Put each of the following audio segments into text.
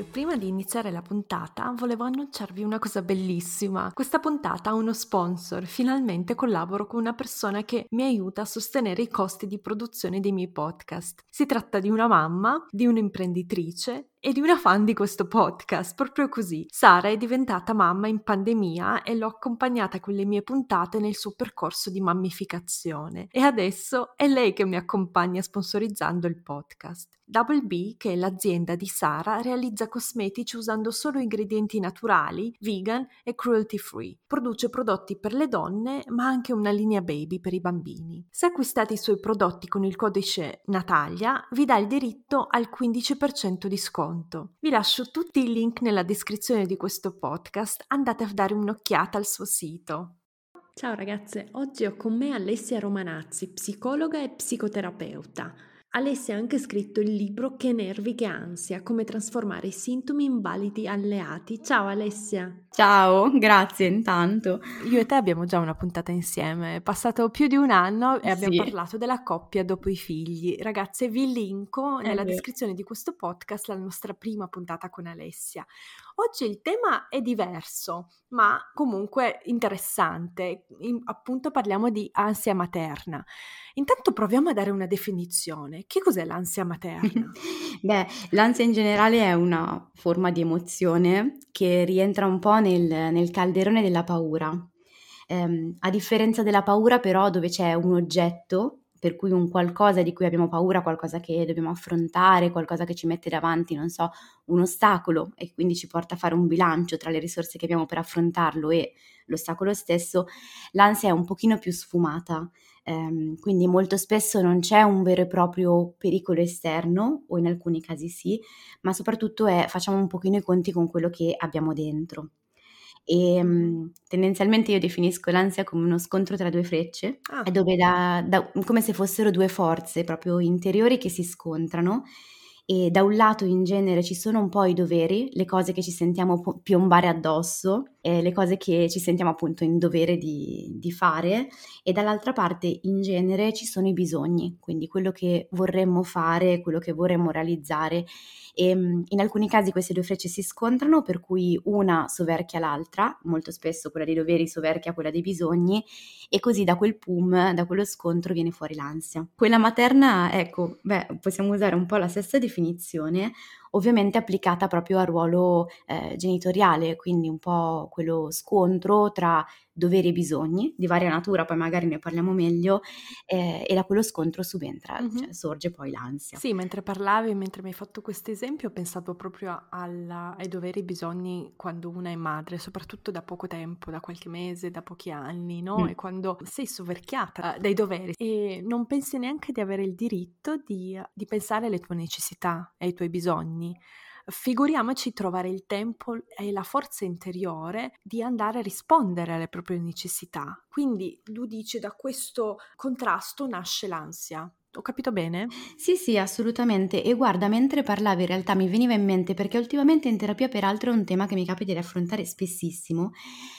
Ragazze, prima di iniziare la puntata volevo annunciarvi una cosa bellissima. Questa puntata ha uno sponsor. Finalmente collaboro con una persona che mi aiuta a sostenere i costi di produzione dei miei podcast. Si tratta di una mamma, di un'imprenditrice e di una fan di questo podcast, proprio così. Sara è diventata mamma in pandemia e l'ho accompagnata con le mie puntate nel suo percorso di mammificazione e adesso è lei che mi accompagna sponsorizzando il podcast. Double B, che è l'azienda di Sara, realizza cosmetici usando solo ingredienti naturali, vegan e cruelty free. Produce prodotti per le donne, ma anche una linea baby per i bambini. Se acquistate i suoi prodotti con il codice Natalia, vi dà il diritto al 15% di sconto conto. Vi lascio tutti i link nella descrizione di questo podcast, andate a dare un'occhiata al suo sito. Ciao ragazze, oggi ho con me Alessia Romanazzi, psicologa e psicoterapeuta. Alessia ha anche scritto il libro Che nervi che ansia, come trasformare i sintomi in validi alleati. Ciao Alessia. Ciao, grazie intanto. Io e te abbiamo già una puntata insieme, è passato più di un anno e abbiamo Sì. parlato della coppia dopo i figli. Ragazze, vi linko nella vero. descrizione di questo podcast la nostra prima puntata con Alessia. Oggi il tema è diverso, ma comunque interessante. In- appunto parliamo di ansia materna. Intanto proviamo a dare una definizione. Che cos'è l'ansia materna? Beh, l'ansia in generale è una forma di emozione che rientra un po' nel, nel calderone della paura. Ehm, a differenza della paura, però, dove c'è un oggetto, per cui un qualcosa di cui abbiamo paura, qualcosa che dobbiamo affrontare, qualcosa che ci mette davanti, non so, un ostacolo e quindi ci porta a fare un bilancio tra le risorse che abbiamo per affrontarlo e l'ostacolo stesso, l'ansia è un pochino più sfumata. Ehm, quindi molto spesso non c'è un vero e proprio pericolo esterno, o in alcuni casi sì, ma soprattutto è, facciamo un pochino i conti con quello che abbiamo dentro. E mm, tendenzialmente io definisco l'ansia come uno scontro tra due frecce, Ah, dove da, da- come se fossero due forze proprio interiori che si scontrano e da un lato in genere ci sono un po' i doveri, le cose che ci sentiamo po- piombare addosso, eh, le cose che ci sentiamo appunto in dovere di, di fare e dall'altra parte in genere ci sono i bisogni, quindi quello che vorremmo fare, quello che vorremmo realizzare e mm, in alcuni casi queste due frecce si scontrano per cui una soverchia l'altra, molto spesso quella dei doveri soverchia quella dei bisogni e così da quel pum, da quello scontro viene fuori l'ansia. Quella materna, ecco, beh, possiamo usare un po' la stessa definizione, ovviamente applicata proprio al ruolo eh, genitoriale, quindi un po' quello scontro tra doveri e bisogni di varia natura, poi magari ne parliamo meglio, eh, e da quello scontro subentra, Mhm. cioè sorge poi l'ansia. Sì, mentre parlavi, mentre mi hai fatto questo esempio, ho pensato proprio alla- ai doveri e bisogni quando una è madre, soprattutto da poco tempo, da qualche mese, da pochi anni, no? Mm. E quando sei soverchiata dai doveri e non pensi neanche di avere il diritto di, di pensare alle tue necessità e ai tuoi bisogni. Figuriamoci trovare il tempo e la forza interiore di andare a rispondere alle proprie necessità. Quindi lui dice da questo contrasto nasce l'ansia. Ho capito bene? Sì, sì, assolutamente. E guarda, mentre parlavi in realtà mi veniva in mente, perché ultimamente in terapia peraltro è un tema che mi capita di affrontare spessissimo,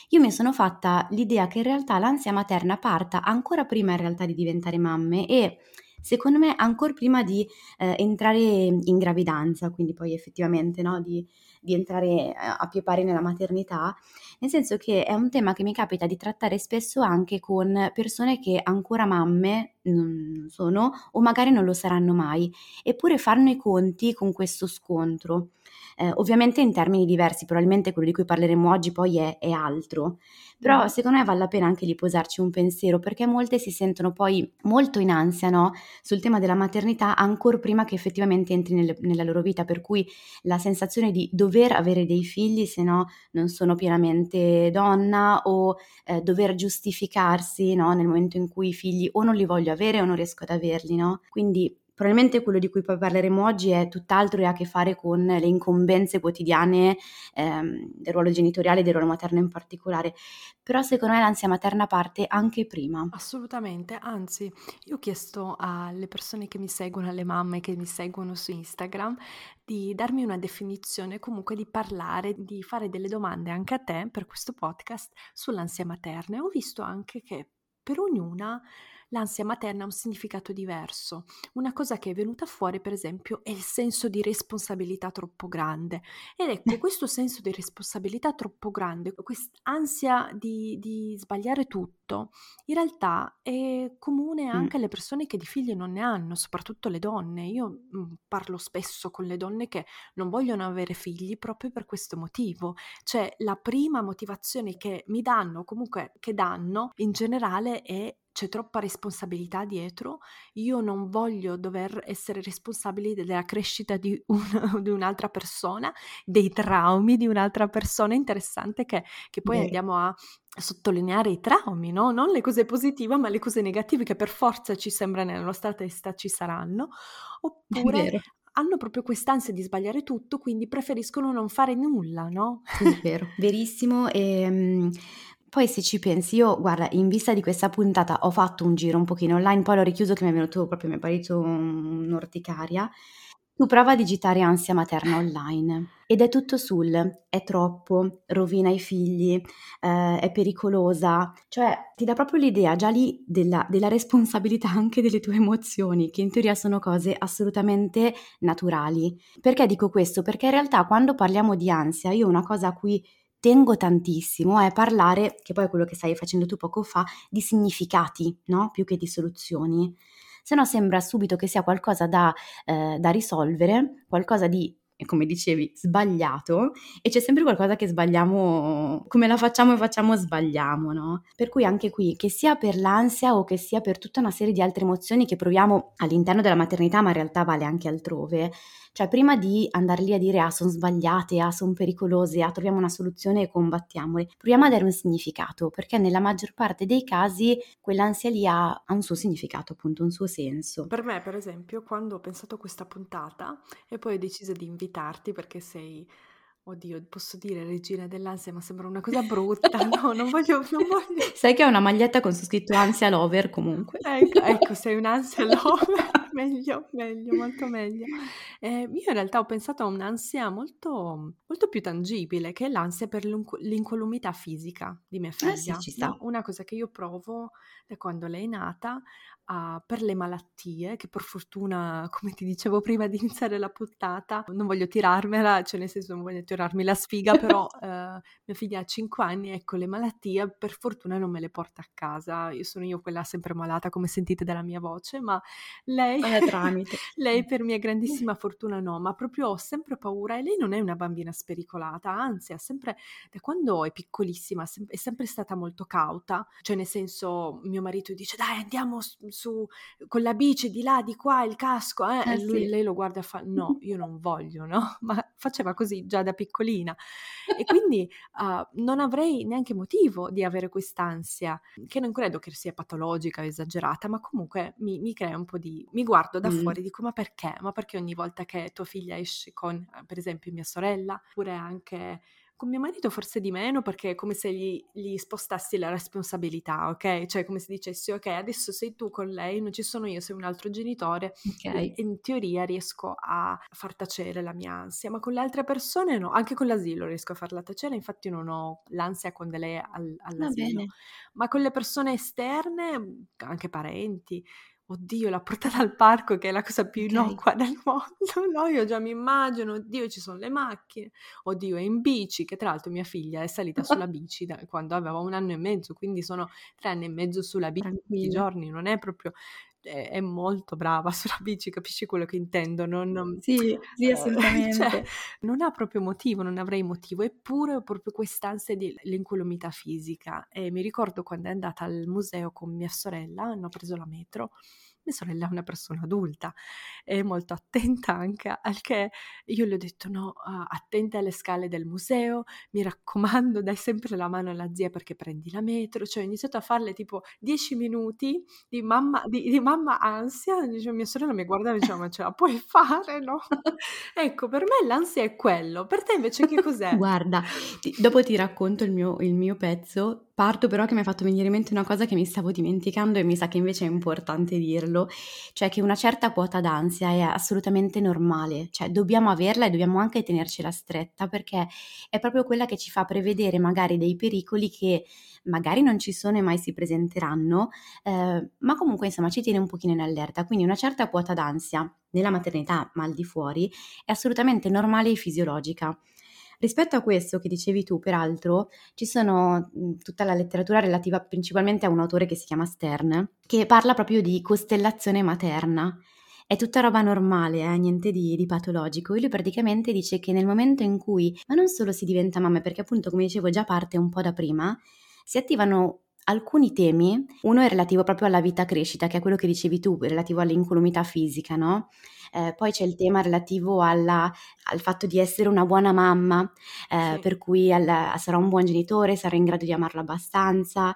io mi sono fatta l'idea che in realtà l'ansia materna parta ancora prima in realtà di diventare mamme e secondo me ancora prima di eh, entrare in gravidanza, quindi poi effettivamente no, di, di entrare eh, a più pari nella maternità, nel senso che è un tema che mi capita di trattare spesso anche con persone che ancora mamme non sono o magari non lo saranno mai, eppure fanno i conti con questo scontro. Eh, ovviamente in termini diversi, probabilmente quello di cui parleremo oggi poi è, è altro, però Mm. secondo me vale la pena anche lì posarci un pensiero perché molte si sentono poi molto in ansia no? sul tema della maternità ancora prima che effettivamente entri nelle- nella loro vita, per cui la sensazione di dover avere dei figli se no non sono pienamente donna o eh, dover giustificarsi no? nel momento in cui i figli o non li voglio avere o non riesco ad averli, no? Quindi Probabilmente quello di cui poi parleremo oggi è tutt'altro e ha a che fare con le incombenze quotidiane ehm, del ruolo genitoriale del ruolo materno in particolare, però secondo me l'ansia materna parte anche prima. Assolutamente, anzi, io ho chiesto alle persone che mi seguono, alle mamme che mi seguono su Instagram, di darmi una definizione, comunque di parlare, di fare delle domande anche a te per questo podcast sull'ansia materna. E ho visto anche che per ognuna l'ansia materna ha un significato diverso. Una cosa che è venuta fuori, per esempio, è il senso di responsabilità troppo grande. Ed ecco, questo senso di responsabilità troppo grande, quest'ansia di, di sbagliare tutto, in realtà è comune anche alle persone che di figli non ne hanno, soprattutto le donne. Io mm, parlo spesso con le donne che non vogliono avere figli proprio per questo motivo. Cioè, la prima motivazione che mi danno, comunque che danno in generale è c'è troppa responsabilità dietro, io non voglio dover essere responsabile della crescita di, un, di un'altra persona, dei traumi di un'altra persona. Interessante che, che poi Beh. andiamo a sottolineare i traumi, no? non le cose positive, ma le cose negative che per forza ci sembra nella nostra testa ci saranno. Oppure hanno proprio quest'ansia di sbagliare tutto, quindi preferiscono non fare nulla, no? È vero, verissimo. E, um, poi se ci pensi, io guarda, in vista di questa puntata ho fatto un giro un pochino online, poi l'ho richiuso che mi è venuto proprio, mi è parito un'orticaria. Tu prova a digitare ansia materna online ed è tutto sul è troppo, rovina i figli, eh, è pericolosa, cioè ti dà proprio l'idea già lì della, della responsabilità anche delle tue emozioni, che in teoria sono cose assolutamente naturali. Perché dico questo? Perché in realtà quando parliamo di ansia, io una cosa a cui tengo tantissimo è parlare, che poi è quello che stai facendo tu poco fa, di significati, no? Più che di soluzioni. Se no sembra subito che sia qualcosa da, eh, da risolvere, qualcosa di come dicevi, sbagliato e c'è sempre qualcosa che sbagliamo, come la facciamo e facciamo sbagliamo, no? Per cui anche qui, che sia per l'ansia o che sia per tutta una serie di altre emozioni che proviamo all'interno della maternità, ma in realtà vale anche altrove, cioè, prima di andare lì a dire ah, sono sbagliate, ah, sono pericolose, ah, troviamo una soluzione e combattiamole, proviamo a dare un significato, perché nella maggior parte dei casi quell'ansia lì ha, ha un suo significato, appunto, un suo senso. Per me, per esempio, quando ho pensato a questa puntata e poi ho deciso di invitarti perché sei Oddio, posso dire regina dell'ansia, ma sembra una cosa brutta. No, non voglio, non voglio. Sai che ho una maglietta con su scritto ansia lover comunque. Ecco, ecco sei un'ansia lover. meglio, meglio, molto meglio. Eh, io in realtà ho pensato a un'ansia molto, molto più tangibile, che è l'ansia per l'incolumità fisica di mia figlia. Eh sì, ci sta. Una cosa che io provo da quando lei è nata per le malattie, che per fortuna, come ti dicevo prima di iniziare la puntata, non voglio tirarmela, cioè nel senso non voglio tirarmi la sfiga, però uh, mia figlia ha 5 anni, ecco, le malattie per fortuna non me le porta a casa. Io sono io quella sempre malata, come sentite dalla mia voce, ma lei, lei per mia grandissima fortuna no, ma proprio ho sempre paura e lei non è una bambina spericolata, anzi, ha sempre, da quando è piccolissima, è sempre stata molto cauta, cioè nel senso mio marito dice dai andiamo su con la bici di là, di qua, il casco, eh? eh e lui, sì. lei lo guarda e fa no, io non voglio, no? Ma faceva così già da piccolina. E quindi uh, non avrei neanche motivo di avere quest'ansia, che non credo che sia patologica o esagerata, ma comunque mi, mi crea un po' di... mi guardo da mm. fuori e dico ma perché? Ma perché ogni volta che tua figlia esce con, per esempio, mia sorella, oppure anche con mio marito forse di meno perché è come se gli, gli, spostassi la responsabilità, ok? Cioè come se dicessi ok, adesso sei tu con lei, non ci sono io, sei un altro genitore okay. in teoria riesco a far tacere la mia ansia, ma con le altre persone no, anche con l'asilo riesco a farla tacere, infatti non ho l'ansia quando lei è al, all'asilo, ma con le persone esterne, anche parenti, oddio, l'ha portata al parco che è la cosa più innocua del mondo, no? Io già mi immagino, oddio, ci sono le macchine, oddio, è in bici, che tra l'altro mia figlia è salita sulla bici da quando aveva un anno e mezzo, quindi sono tre anni e mezzo sulla bici tutti i giorni, non è proprio è, è, molto brava sulla bici, capisci quello che intendo? Non, sì, sì, eh, assolutamente. Cioè, non ha proprio motivo, non avrei motivo, eppure ho proprio quest'ansia di l'incolumità fisica. E mi ricordo quando è andata al museo con mia sorella, hanno preso la metro Mia sorella è una persona adulta, è molto attenta anche al che io le ho detto no, uh, attenta alle scale del museo, mi raccomando, dai sempre la mano alla zia perché prendi la metro, cioè ho iniziato a farle tipo 10 minuti di mamma, di, di mamma ansia, dice, mia sorella mi guardava e diceva ma ce la puoi fare, no? ecco, per me l'ansia è quello, per te invece che cos'è? Guarda, ti, dopo ti racconto il mio, il mio pezzo, Parto però che mi ha fatto venire in mente una cosa che mi stavo dimenticando e mi sa che invece è importante dirlo, cioè che una certa quota d'ansia è assolutamente normale, cioè dobbiamo averla e dobbiamo anche tenercela stretta perché è proprio quella che ci fa prevedere magari dei pericoli che magari non ci sono e mai si presenteranno, eh, ma comunque insomma ci tiene un pochino in allerta, quindi una certa quota d'ansia nella maternità ma al di fuori è assolutamente normale e fisiologica. Rispetto a questo che dicevi tu, peraltro, ci sono tutta la letteratura relativa principalmente a un autore che si chiama Stern, che parla proprio di costellazione materna. È tutta roba normale, eh? niente di, di, patologico. E lui praticamente dice che nel momento in cui, ma non solo si diventa mamma, perché appunto, come dicevo, già parte un po' da prima, si attivano alcuni temi, uno è relativo proprio alla vita crescita, che è quello che dicevi tu, relativo all'incolumità fisica, no? Eh, poi c'è il tema relativo alla, al fatto di essere una buona mamma, eh, sì. per cui al, sarò un buon genitore, sarò in grado di amarlo abbastanza.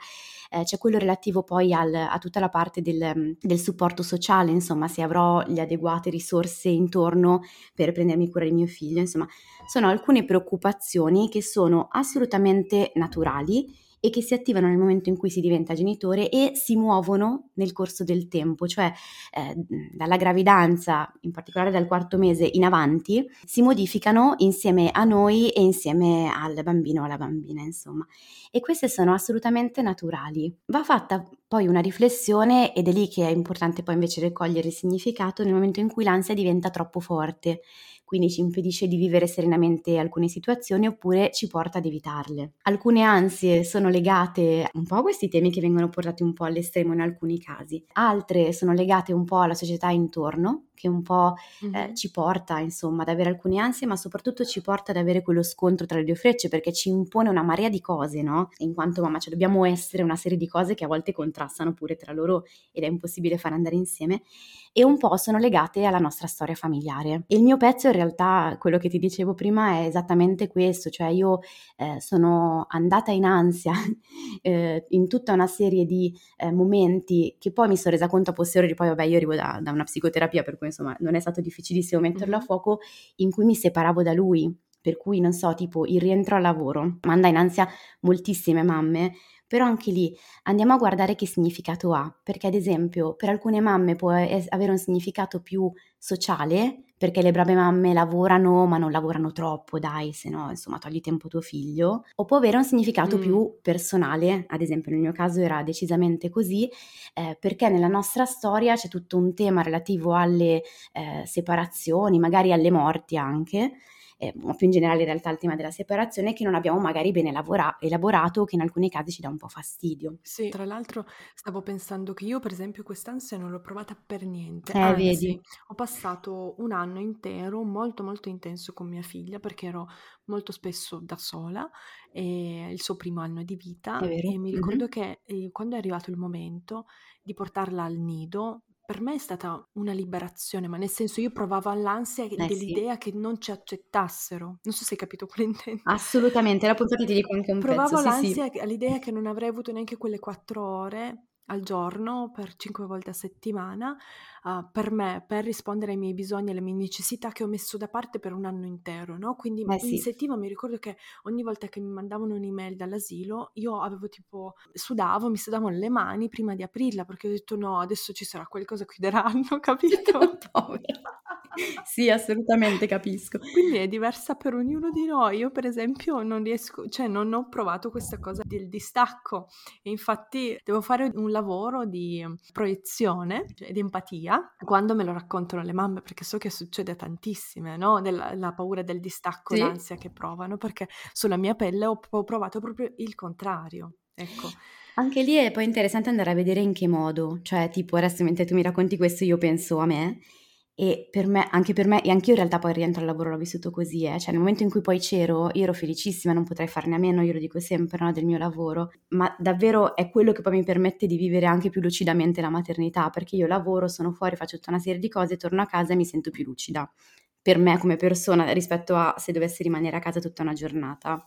Eh, c'è quello relativo poi al, a tutta la parte del, del, supporto sociale, insomma, se avrò le adeguate risorse intorno per prendermi cura di mio figlio, insomma, sono alcune preoccupazioni che sono assolutamente naturali e che si attivano nel momento in cui si diventa genitore e si muovono nel corso del tempo, cioè eh, dalla gravidanza, in particolare dal quarto mese in avanti, si modificano insieme a noi e insieme al bambino o alla bambina, insomma. E queste sono assolutamente naturali. Va fatta poi una riflessione ed è lì che è importante poi invece ricogliere il significato nel momento in cui l'ansia diventa troppo forte quindi ci impedisce di vivere serenamente alcune situazioni oppure ci porta ad evitarle. Alcune ansie sono legate un po' a questi temi che vengono portati un po' all'estremo in alcuni casi, altre sono legate un po' alla società intorno che un po' mm-hmm. eh, ci porta insomma ad avere alcune ansie ma soprattutto ci porta ad avere quello scontro tra le due frecce perché ci impone una marea di cose no? In quanto mamma cioè dobbiamo essere una serie di cose che a volte contrastano pure tra loro ed è impossibile far andare insieme e un po' sono legate alla nostra storia familiare. Il mio pezzo in realtà, quello che ti dicevo prima, è esattamente questo, cioè io eh, sono andata in ansia eh, in tutta una serie di eh, momenti che poi mi sono resa conto a posteriori, poi vabbè io arrivo da, da, una psicoterapia, per cui insomma non è stato difficilissimo metterlo a fuoco, in cui mi separavo da lui, per cui non so, tipo il rientro al lavoro manda in ansia moltissime mamme però anche lì andiamo a guardare che significato ha, perché ad esempio per alcune mamme può avere un significato più sociale, perché le brave mamme lavorano ma non lavorano troppo, dai, se no insomma togli tempo a tuo figlio, o può avere un significato mm. più personale, ad esempio nel mio caso era decisamente così, eh, perché nella nostra storia c'è tutto un tema relativo alle eh, separazioni, magari alle morti anche, eh, ma più in generale in realtà il tema della separazione che non abbiamo magari bene lavora- elaborato o che in alcuni casi ci dà un po' fastidio. Sì, tra l'altro stavo pensando che io per esempio quest'ansia non l'ho provata per niente, eh, anzi vedi. ho passato un anno intero molto molto intenso con mia figlia perché ero molto spesso da sola, e il suo primo anno di vita e mi ricordo mm-hmm. che eh, quando è arrivato il momento di portarla al nido per me è stata una liberazione, ma nel senso io provavo l'ansia Eh sì. dell'idea che non ci accettassero. Non so se hai capito cosa intendo. Assolutamente, la puntata ti dico anche un Provavo pezzo, sì, sì. l'ansia all'idea che non avrei avuto neanche quelle quattro ore al giorno per cinque volte a settimana uh, per me, per rispondere ai miei bisogni, alle mie necessità che ho messo da parte per un anno intero, no? Quindi Eh in sì. settimana mi ricordo che ogni volta che mi mandavano un'email dall'asilo, io avevo tipo, sudavo, mi sudavano le mani prima di aprirla perché ho detto no, adesso ci sarà qualcosa, chiuderanno, capito? Sì, assolutamente capisco. Quindi è diversa per ognuno di noi. Io, per esempio, non riesco, cioè non ho provato questa cosa del distacco. E infatti devo fare un lavoro di proiezione, cioè di empatia, quando me lo raccontano le mamme, perché so che succede a tantissime, no? Della, la paura del distacco, Sì. l'ansia che provano, perché sulla mia pelle ho, ho provato proprio il contrario. Ecco. Anche lì è poi interessante andare a vedere in che modo, cioè tipo adesso mentre tu mi racconti questo io penso a me E per me, anche per me, e anche io in realtà poi rientro al lavoro l'ho vissuto così, eh. cioè nel momento in cui poi c'ero, io ero felicissima, non potrei farne a meno, io lo dico sempre, no, del mio lavoro, ma davvero è quello che poi mi permette di vivere anche più lucidamente la maternità, perché io lavoro, sono fuori, faccio tutta una serie di cose, torno a casa e mi sento più lucida, per me come persona rispetto a se dovessi rimanere a casa tutta una giornata.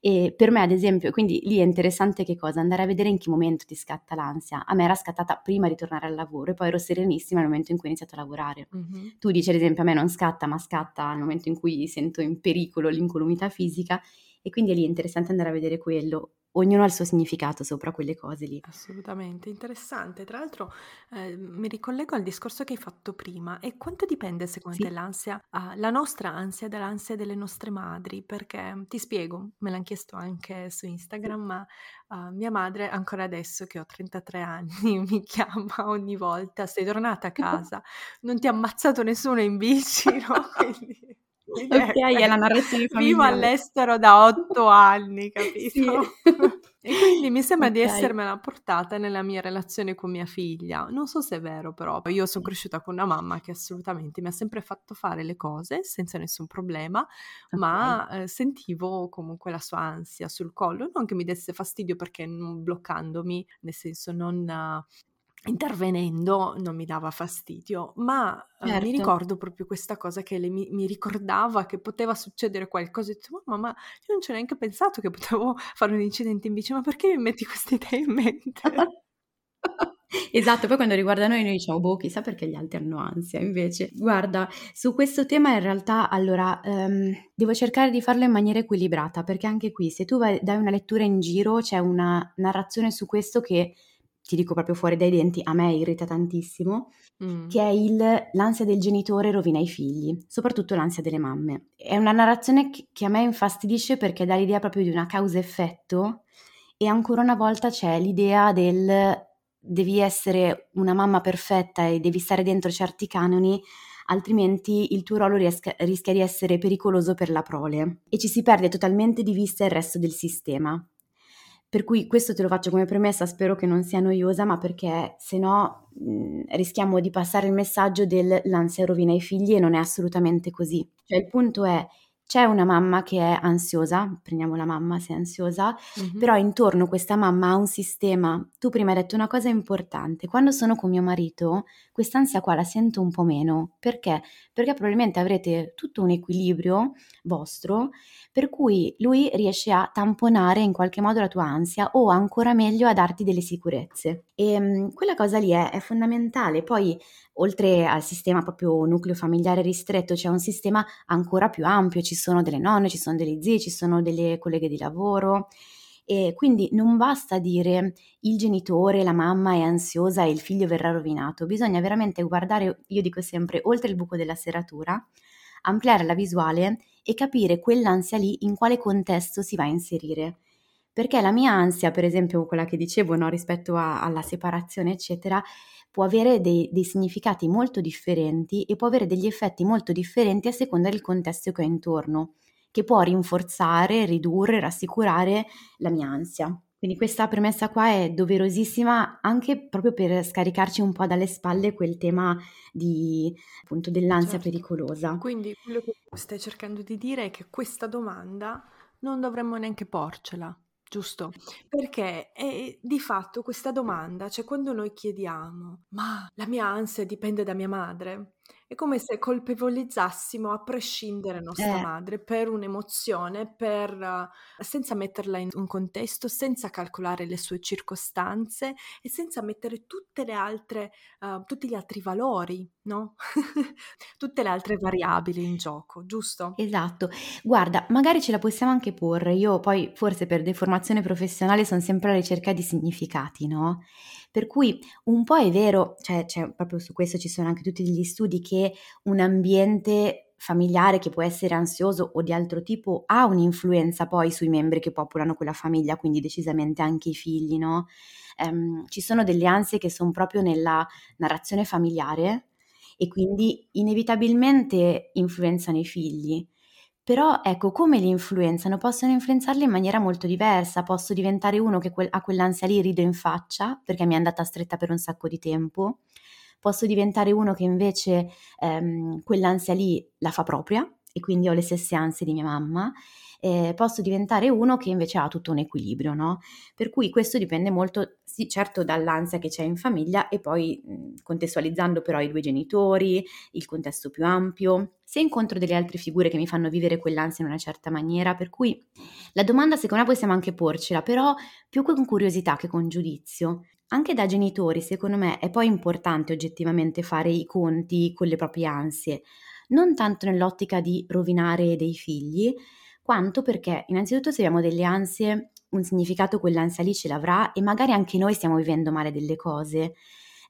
E per me, ad esempio, quindi lì è interessante che cosa? Andare a vedere in che momento ti scatta l'ansia. A me era scattata prima di tornare al lavoro e poi ero serenissima nel momento in cui ho iniziato a lavorare. Mm-hmm. Tu dici, ad esempio, a me non scatta, ma scatta nel momento in cui sento in pericolo l'incolumità fisica e quindi è lì interessante andare a vedere quello ognuno ha il suo significato sopra quelle cose lì. Assolutamente, interessante. Tra l'altro eh, mi ricollego al discorso che hai fatto prima. E quanto dipende secondo sì. te l'ansia, uh, la nostra ansia dall'ansia delle nostre madri? Perché ti spiego, me l'hanno chiesto anche su Instagram, ma uh, mia madre ancora adesso che ho 33 anni mi chiama ogni volta, sei tornata a casa, non ti ha ammazzato nessuno in bici, no? Quindi... Ok, è la narrazione familiare. Vivo all'estero da otto anni, capito? Sì. E quindi mi sembra okay. di essermela portata nella mia relazione con mia figlia. Non so se è vero, però io sono cresciuta con una mamma che assolutamente mi ha sempre fatto fare le cose senza nessun problema, okay. ma eh, sentivo comunque la sua ansia sul collo, non che mi desse fastidio perché non bloccandomi, nel senso non intervenendo non mi dava fastidio, ma certo. eh, mi certo. ricordo proprio questa cosa che lei mi, mi ricordava che poteva succedere qualcosa e detto, mamma, io non ci ho neanche pensato che potevo fare un incidente in bici, ma perché mi metti queste idee in mente? Esatto, poi quando riguarda noi noi diciamo, boh, chissà perché gli altri hanno ansia, invece, guarda, su questo tema in realtà, allora, um, devo cercare di farlo in maniera equilibrata, perché anche qui, se tu vai, dai una lettura in giro, c'è una narrazione su questo che ti dico proprio fuori dai denti, a me irrita tantissimo, mm. che è il, l'ansia del genitore rovina i figli, soprattutto l'ansia delle mamme. È una narrazione che, che a me infastidisce perché dà l'idea proprio di una causa-effetto e ancora una volta c'è l'idea del devi essere una mamma perfetta e devi stare dentro certi canoni, altrimenti il tuo ruolo riesca, rischia di essere pericoloso per la prole e ci si perde totalmente di vista il resto del sistema. Per cui questo te lo faccio come premessa, spero che non sia noiosa, ma perché se no mh, rischiamo di passare il messaggio dell'ansia rovina i figli e non è assolutamente così. Cioè il punto è c'è una mamma che è ansiosa, prendiamo la mamma se è ansiosa, mm-hmm. però intorno questa mamma ha un sistema. Tu prima hai detto una cosa importante, quando sono con mio marito quest'ansia qua la sento un po' meno, perché? Perché probabilmente avrete tutto un equilibrio vostro per cui lui riesce a tamponare in qualche modo la tua ansia o ancora meglio a darti delle sicurezze. E um, quella cosa lì è, è fondamentale. Poi oltre al sistema proprio nucleo familiare ristretto, c'è un sistema ancora più ampio, ci sono delle nonne, ci sono delle zie, ci sono delle colleghe di lavoro. E quindi non basta dire il genitore, la mamma è ansiosa e il figlio verrà rovinato, bisogna veramente guardare, io dico sempre, oltre il buco della serratura, ampliare la visuale e capire quell'ansia lì in quale contesto si va a inserire. Perché la mia ansia, per esempio quella che dicevo no, rispetto a, alla separazione, eccetera, può avere dei, dei, significati molto differenti e può avere degli effetti molto differenti a seconda del contesto che ho intorno, che può rinforzare, ridurre, rassicurare la mia ansia. Quindi questa premessa qua è doverosissima anche proprio per scaricarci un po' dalle spalle quel tema di, appunto, dell'ansia certo. pericolosa. Quindi quello che stai cercando di dire è che questa domanda non dovremmo neanche porcela. Giusto, perché è di fatto questa domanda, cioè quando noi chiediamo, ma la mia ansia dipende da mia madre, è come se colpevolizzassimo a prescindere nostra Eh. madre per un'emozione, per, eh, senza metterla in un contesto, senza calcolare le sue circostanze e senza mettere tutte le altre, uh, tutti gli altri valori, no? tutte le altre variabili in gioco, giusto? Esatto. Guarda, magari ce la possiamo anche porre. Io poi, forse per deformazione professionale, sono sempre alla ricerca di significati, no? Per cui un po' è vero, cioè, cioè proprio su questo ci sono anche tutti gli studi che un ambiente familiare che può essere ansioso o di altro tipo ha un'influenza poi sui membri che popolano quella famiglia, quindi decisamente anche i figli, no? Um, ci sono delle ansie che sono proprio nella narrazione familiare e quindi inevitabilmente influenzano i figli. Però ecco, come li influenzano? Possono influenzarli in maniera molto diversa. Posso diventare uno che a quell'ansia lì rido in faccia perché mi è andata stretta per un sacco di tempo, posso diventare uno che invece ehm, quell'ansia lì la fa propria e quindi ho le stesse ansie di mia mamma eh, posso diventare uno che invece ha tutto un equilibrio, no? Per cui questo dipende molto, sì, certo dall'ansia che c'è in famiglia e poi contestualizzando però i due genitori, il contesto più ampio, se incontro delle altre figure che mi fanno vivere quell'ansia in una certa maniera, per cui la domanda secondo me possiamo anche porcela, però più con curiosità che con giudizio. Anche da genitori, secondo me, è poi importante oggettivamente fare i conti con le proprie ansie, non tanto nell'ottica di rovinare dei figli, quanto perché innanzitutto se abbiamo delle ansie, un significato quell'ansia lì ce l'avrà e magari anche noi stiamo vivendo male delle cose.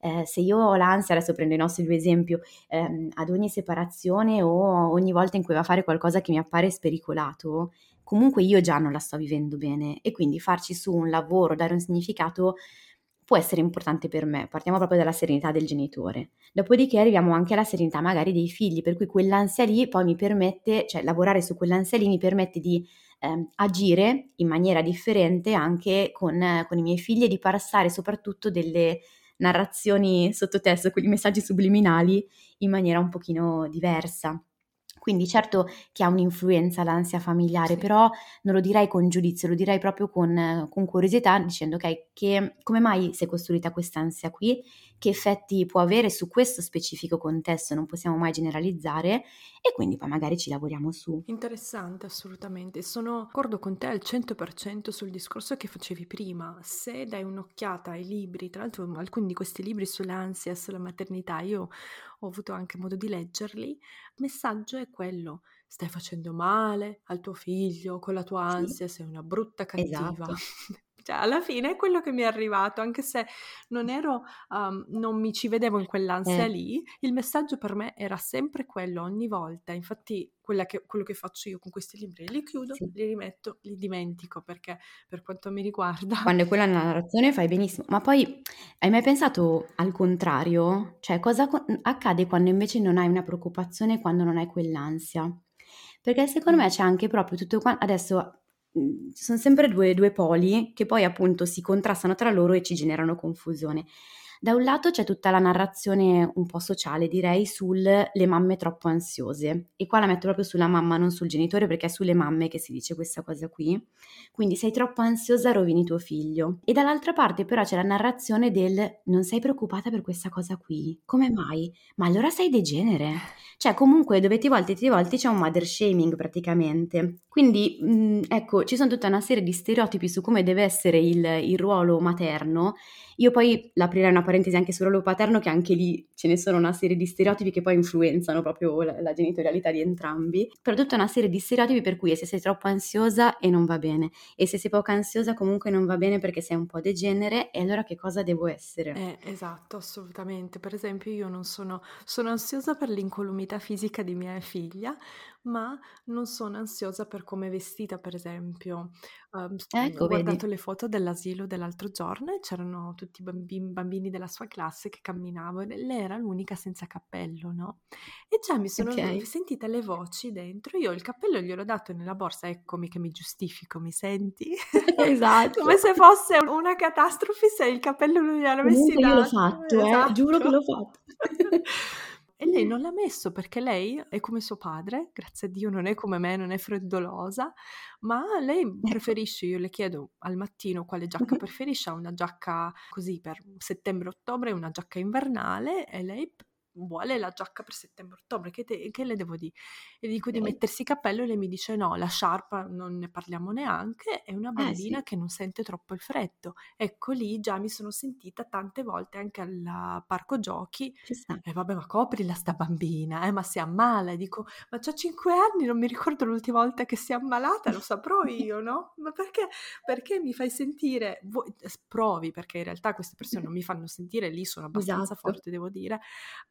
Eh, se io ho l'ansia, adesso prendo i nostri due esempi, ehm, ad ogni separazione o ogni volta in cui va a fare qualcosa che mi appare spericolato, comunque io già non la sto vivendo bene e quindi farci su un lavoro, dare un significato può essere importante per me. Partiamo proprio dalla serenità del genitore. Dopodiché arriviamo anche alla serenità magari dei figli, per cui quell'ansia lì poi mi permette, cioè lavorare su quell'ansia lì mi permette di eh, agire in maniera differente anche con, eh, con i miei figli e di passare soprattutto delle narrazioni sottotesto, quei messaggi subliminali in maniera un pochino diversa. Quindi certo che ha un'influenza l'ansia familiare, sì. però non lo direi con giudizio, lo direi proprio con, con curiosità, dicendo ok, che, come mai si è costruita questa ansia qui, che effetti può avere su questo specifico contesto, non possiamo mai generalizzare e quindi poi magari ci lavoriamo su. Interessante, assolutamente. Sono d'accordo con te al 100% sul discorso che facevi prima. Se dai un'occhiata ai libri, tra l'altro alcuni di questi libri sull'ansia, sulla maternità, io ho avuto anche modo di leggerli, il messaggio è quello. Stai facendo male al tuo figlio con la tua ansia, sì. sei una brutta cattiva. Esatto. Cioè, alla fine è quello che mi è arrivato, anche se non ero, um, non mi ci vedevo in quell'ansia eh. lì, il messaggio per me era sempre quello ogni volta. Infatti, che, quello che faccio io con questi libri, li chiudo, sì. li rimetto, li dimentico perché per quanto mi riguarda. Quando è quella narrazione fai benissimo, ma poi hai mai pensato al contrario? Cioè, cosa accade quando invece non hai una preoccupazione, quando non hai quell'ansia? Perché secondo me c'è anche proprio tutto qua. Adesso Mhmm, ci sono sempre due, due poli che poi appunto si contrastano tra loro e ci generano confusione. Da un lato c'è tutta la narrazione un po' sociale, direi, sulle mamme troppo ansiose. E qua la metto proprio sulla mamma, non sul genitore, perché è sulle mamme che si dice questa cosa qui. Quindi sei troppo ansiosa, rovini tuo figlio. E dall'altra parte però c'è la narrazione del non sei preoccupata per questa cosa qui. Come mai? Ma allora sei degenere. Cioè, comunque, dove ti volti, ti volti, c'è un mother shaming praticamente. Quindi, mh, mhmm, ecco, ci sono tutta una serie di stereotipi su come deve essere il, il ruolo materno io poi l'aprirei una parentesi anche sul ruolo paterno, che anche lì ce ne sono una serie di stereotipi che poi influenzano proprio la, la genitorialità di entrambi, però tutta una serie di stereotipi per cui se sei troppo ansiosa e non va bene, e se sei poco ansiosa comunque non va bene perché sei un po' degenere, e allora che cosa devo essere? Eh, esatto, assolutamente. Per esempio io non sono, sono ansiosa per l'incolumità fisica di mia figlia, ma non sono ansiosa per come è vestita, per esempio. Um, ecco, ho guardato vedi. le foto dell'asilo dell'altro giorno e c'erano tutti i bambini, bambini, della sua classe che camminavano e lei era l'unica senza cappello, no? E già mi sono okay. sentite le voci dentro. Io il cappello gliel'ho dato nella borsa, eccomi che mi giustifico, mi senti? esatto. Come se fosse una catastrofe se il cappello non gliel'ho messo in Io l'ho fatto, esatto. eh, giuro che l'ho fatto. E lei non l'ha messo perché lei è come suo padre, grazie a Dio non è come me, non è freddolosa, ma lei ecco. preferisce, io le chiedo al mattino quale giacca preferisce, ha una giacca così per settembre-ottobre, una giacca invernale e lei vuole la giacca per settembre-ottobre, che, che, le devo dire? E dico di mettersi il cappello e lei mi dice no, la sciarpa non ne parliamo neanche, è una bambina eh, sì. che non sente troppo il freddo. Ecco lì già mi sono sentita tante volte anche al parco giochi, e eh, vabbè ma coprila sta bambina, eh, ma si ammala, e dico ma c'ha 5 anni, non mi ricordo l'ultima volta che si è ammalata, lo saprò io, no? Ma perché, perché mi fai sentire, voi, provi perché in realtà queste persone non mi fanno sentire, lì sono abbastanza esatto. forte devo dire,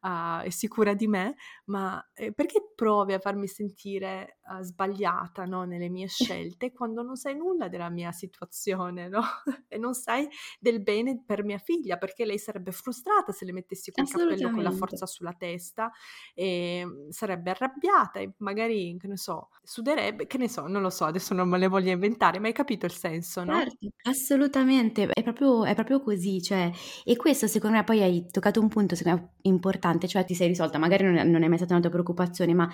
uh, uh, e sicura di me, ma eh, perché provi a farmi sentire uh, sbagliata no, nelle mie scelte quando non sai nulla della mia situazione no? e non sai del bene per mia figlia, perché lei sarebbe frustrata se le mettessi quel cappello con la forza sulla testa e mm, sarebbe arrabbiata e magari, che ne so, suderebbe, che ne so, non lo so, adesso non me le voglio inventare, ma hai capito il senso, no? Certo, assolutamente, è proprio, è proprio così, cioè, e questo secondo me poi hai toccato un punto secondo me importante, cioè ti sei risolta, magari non è, non è mai stata una tua preoccupazione, ma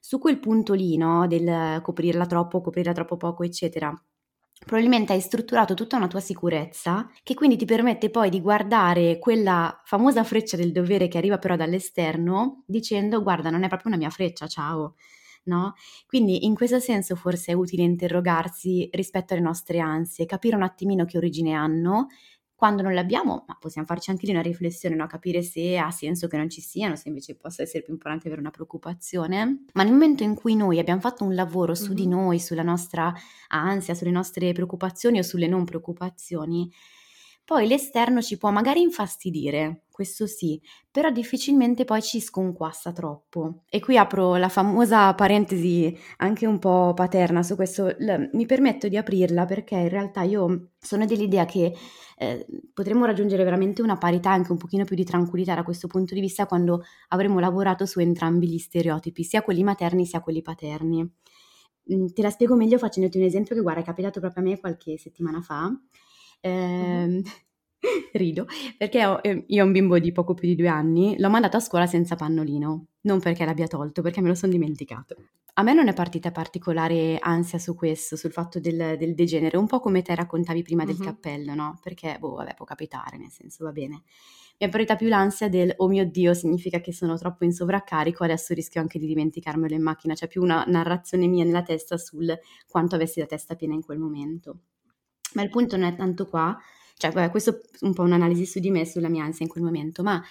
su quel punto lì, no, del coprirla troppo, coprirla troppo poco, eccetera, probabilmente hai strutturato tutta una tua sicurezza che quindi ti permette poi di guardare quella famosa freccia del dovere che arriva però dall'esterno dicendo guarda non è proprio una mia freccia, ciao. No? Quindi in questo senso forse è utile interrogarsi rispetto alle nostre ansie, capire un attimino che origine hanno, quando non l'abbiamo, ma possiamo farci anche lì una riflessione, no? capire se ha senso che non ci siano, se invece possa essere più importante avere una preoccupazione. Ma nel momento in cui noi abbiamo fatto un lavoro su mm-hmm. di noi, sulla nostra ansia, sulle nostre preoccupazioni o sulle non preoccupazioni, poi l'esterno ci può magari infastidire, questo sì, però difficilmente poi ci sconquassa troppo. E qui apro la famosa parentesi anche un po' paterna su questo, L- mi permetto di aprirla perché in realtà io sono dell'idea che eh, potremmo raggiungere veramente una parità, anche un pochino più di tranquillità da questo punto di vista quando avremo lavorato su entrambi gli stereotipi, sia quelli materni sia quelli paterni. Mm, te la spiego meglio facendoti un esempio che guarda è capitato proprio a me qualche settimana fa eh, rido perché ho, eh, io ho un bimbo di poco più di due anni, l'ho mandato a scuola senza pannolino, non perché l'abbia tolto, perché me lo sono dimenticato. A me non è partita particolare ansia su questo, sul fatto del, del degenere, un po' come te raccontavi prima del mm-hmm. cappello, no? Perché, boh, vabbè, può capitare, nel senso, va bene. Mi è partita più l'ansia del, oh mio Dio, significa che sono troppo in sovraccarico, adesso rischio anche di dimenticarmelo in macchina. C'è più una narrazione mia nella testa sul quanto avessi la testa piena in quel momento. Ma il punto non è tanto qua, cioè vabbè, questo è un po' un'analisi su di me, sulla mia ansia in quel momento, ma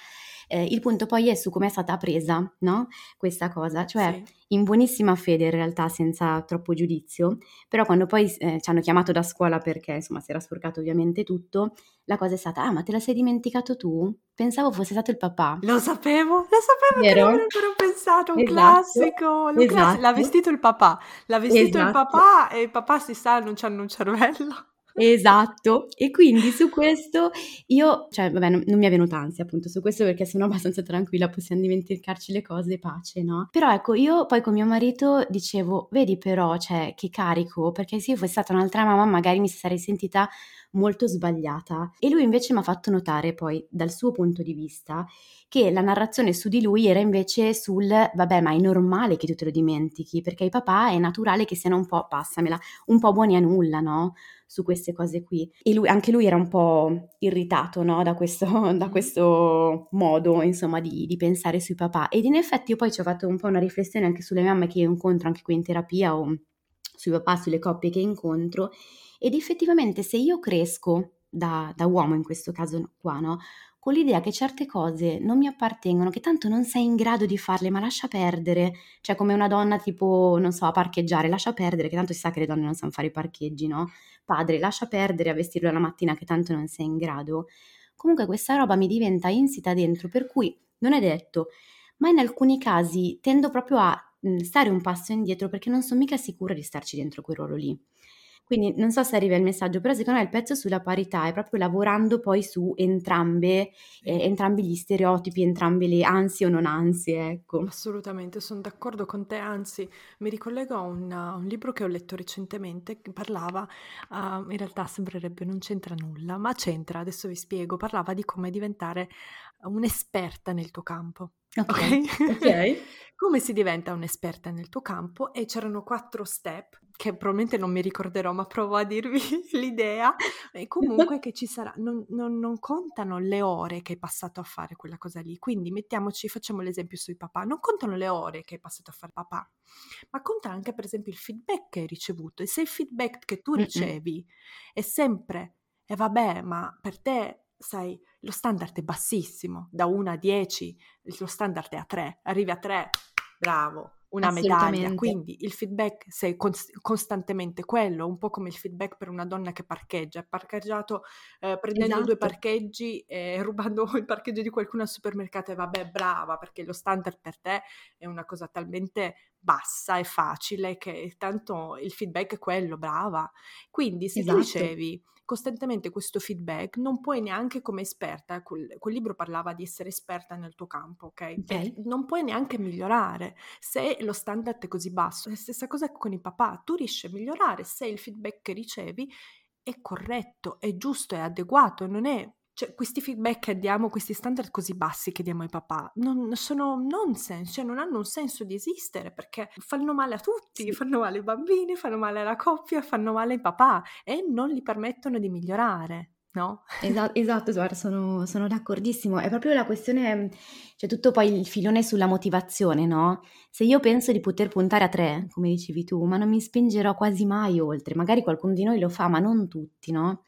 eh, il punto poi è su come è stata presa, no? Questa cosa, cioè sì. in buonissima fede in realtà, senza troppo giudizio, però quando poi eh, ci hanno chiamato da scuola perché insomma si era sporcato ovviamente tutto, la cosa è stata, ah ma te la sei dimenticato tu? Pensavo fosse stato il papà. Lo sapevo, lo sapevo Vero? che non ancora pensato, un esatto. classico, esatto. classico, l'ha vestito il papà, l'ha vestito esatto. il papà e il papà si sa non c'hanno un cervello. Esatto, e quindi su questo io, cioè vabbè non, non mi è venuta ansia appunto su questo perché sono abbastanza tranquilla, possiamo dimenticarci le cose, pace, no? Però ecco, io poi con mio marito dicevo, vedi però, cioè che carico, perché se io fossi stata un'altra mamma magari mi sarei sentita molto sbagliata e lui invece mi ha fatto notare poi dal suo punto di vista che la narrazione su di lui era invece sul vabbè ma è normale che tu te lo dimentichi perché i papà è naturale che siano un po', passamela, un po' buoni a nulla, no? Su queste cose qui. E lui, anche lui era un po' irritato, no? Da questo, da questo modo, insomma, di, di, pensare sui papà. Ed in effetti io poi ci ho fatto un po' una riflessione anche sulle mamme che io incontro anche qui in terapia o sui papà, sulle coppie che incontro. Ed effettivamente se io cresco da, da uomo in questo caso qua, no? Con l'idea che certe cose non mi appartengono, che tanto non sei in grado di farle, ma lascia perdere, cioè come una donna tipo, non so, a parcheggiare, lascia perdere, che tanto si sa che le donne non sanno fare i parcheggi, no? Padre, lascia perdere a vestirlo la mattina, che tanto non sei in grado. Comunque questa roba mi diventa insita dentro, per cui non è detto, ma in alcuni casi tendo proprio a mm, stare un passo indietro perché non sono mica sicura di starci dentro quel ruolo lì. Quindi non so se arriva il messaggio, però secondo me il pezzo sulla parità è proprio lavorando poi su entrambe, eh, entrambi gli stereotipi, entrambe le ansie o non ansie, ecco. Assolutamente, sono d'accordo con te, anzi mi ricollego a un, a un libro che ho letto recentemente che parlava, uh, in realtà sembrerebbe non c'entra nulla, ma c'entra, adesso vi spiego, parlava di come diventare un'esperta nel tuo campo. Ok. okay. come si diventa un'esperta nel tuo campo? E c'erano quattro step che probabilmente non mi ricorderò, ma provo a dirvi l'idea. E comunque che ci sarà, non, non, non, contano le ore che hai passato a fare quella cosa lì. Quindi mettiamoci, facciamo l'esempio sui papà, non contano le ore che hai passato a fare papà, ma conta anche per esempio il feedback che hai ricevuto. E se il feedback che tu ricevi Mm-mm. è sempre, e eh vabbè, ma per te sai, lo standard è bassissimo, da 1 a 10, lo standard è a 3, arrivi a 3, bravo, una medaglia. Quindi il feedback sei cons- costantemente quello, un po' come il feedback per una donna che parcheggia. È parcheggiato eh, prendendo esatto. due parcheggi e rubando il parcheggio di qualcuno al supermercato e vabbè, brava, perché lo standard per te è una cosa talmente bassa e facile che tanto il feedback è quello, brava. Quindi se esatto. tu ricevi costantemente questo feedback, non puoi neanche come esperta, quel, quel libro parlava di essere esperta nel tuo campo, ok? okay. non puoi neanche migliorare se lo standard è così basso. È la stessa cosa con i papà, tu riesci a migliorare se il feedback che ricevi è corretto, è giusto, è adeguato, non è cioè, questi feedback che diamo, questi standard così bassi che diamo ai papà, non, sono nonsense, cioè non hanno un senso di esistere perché fanno male a tutti, sì. fanno male ai bambini, fanno male alla coppia, fanno male ai papà e non gli permettono di migliorare. No? Esatto, esatto guarda, sono, sono, d'accordissimo. È proprio la questione, cioè tutto poi il filone sulla motivazione, no? Se io penso di poter puntare a tre, come dicevi tu, ma non mi spingerò quasi mai oltre, magari qualcuno di noi lo fa, ma non tutti, no?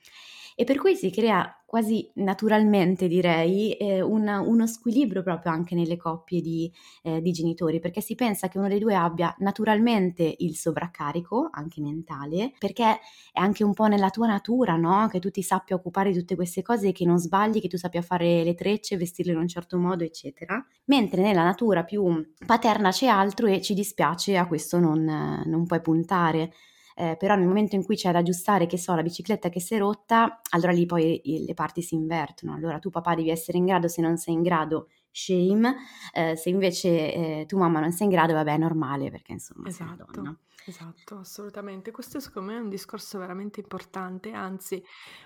E per cui si crea quasi naturalmente direi eh, una, uno squilibrio proprio anche nelle coppie di, eh, di, genitori perché si pensa che uno dei due abbia naturalmente il sovraccarico anche mentale perché è anche un po' nella tua natura no? che tu ti sappia occupare di tutte queste cose che non sbagli che tu sappia fare le trecce vestirle in un certo modo eccetera mentre nella natura più paterna c'è altro e ci dispiace a questo non, non puoi puntare eh, però nel momento in cui c'è da aggiustare, che so, la bicicletta che si è rotta, allora lì poi le parti si invertono. Allora tu papà devi essere in grado, se non sei in grado, shame, eh, se invece eh, tu mamma non sei in grado, vabbè, è normale perché insomma esatto. sei donna. Esatto, assolutamente. Questo secondo me è un discorso veramente importante, anzi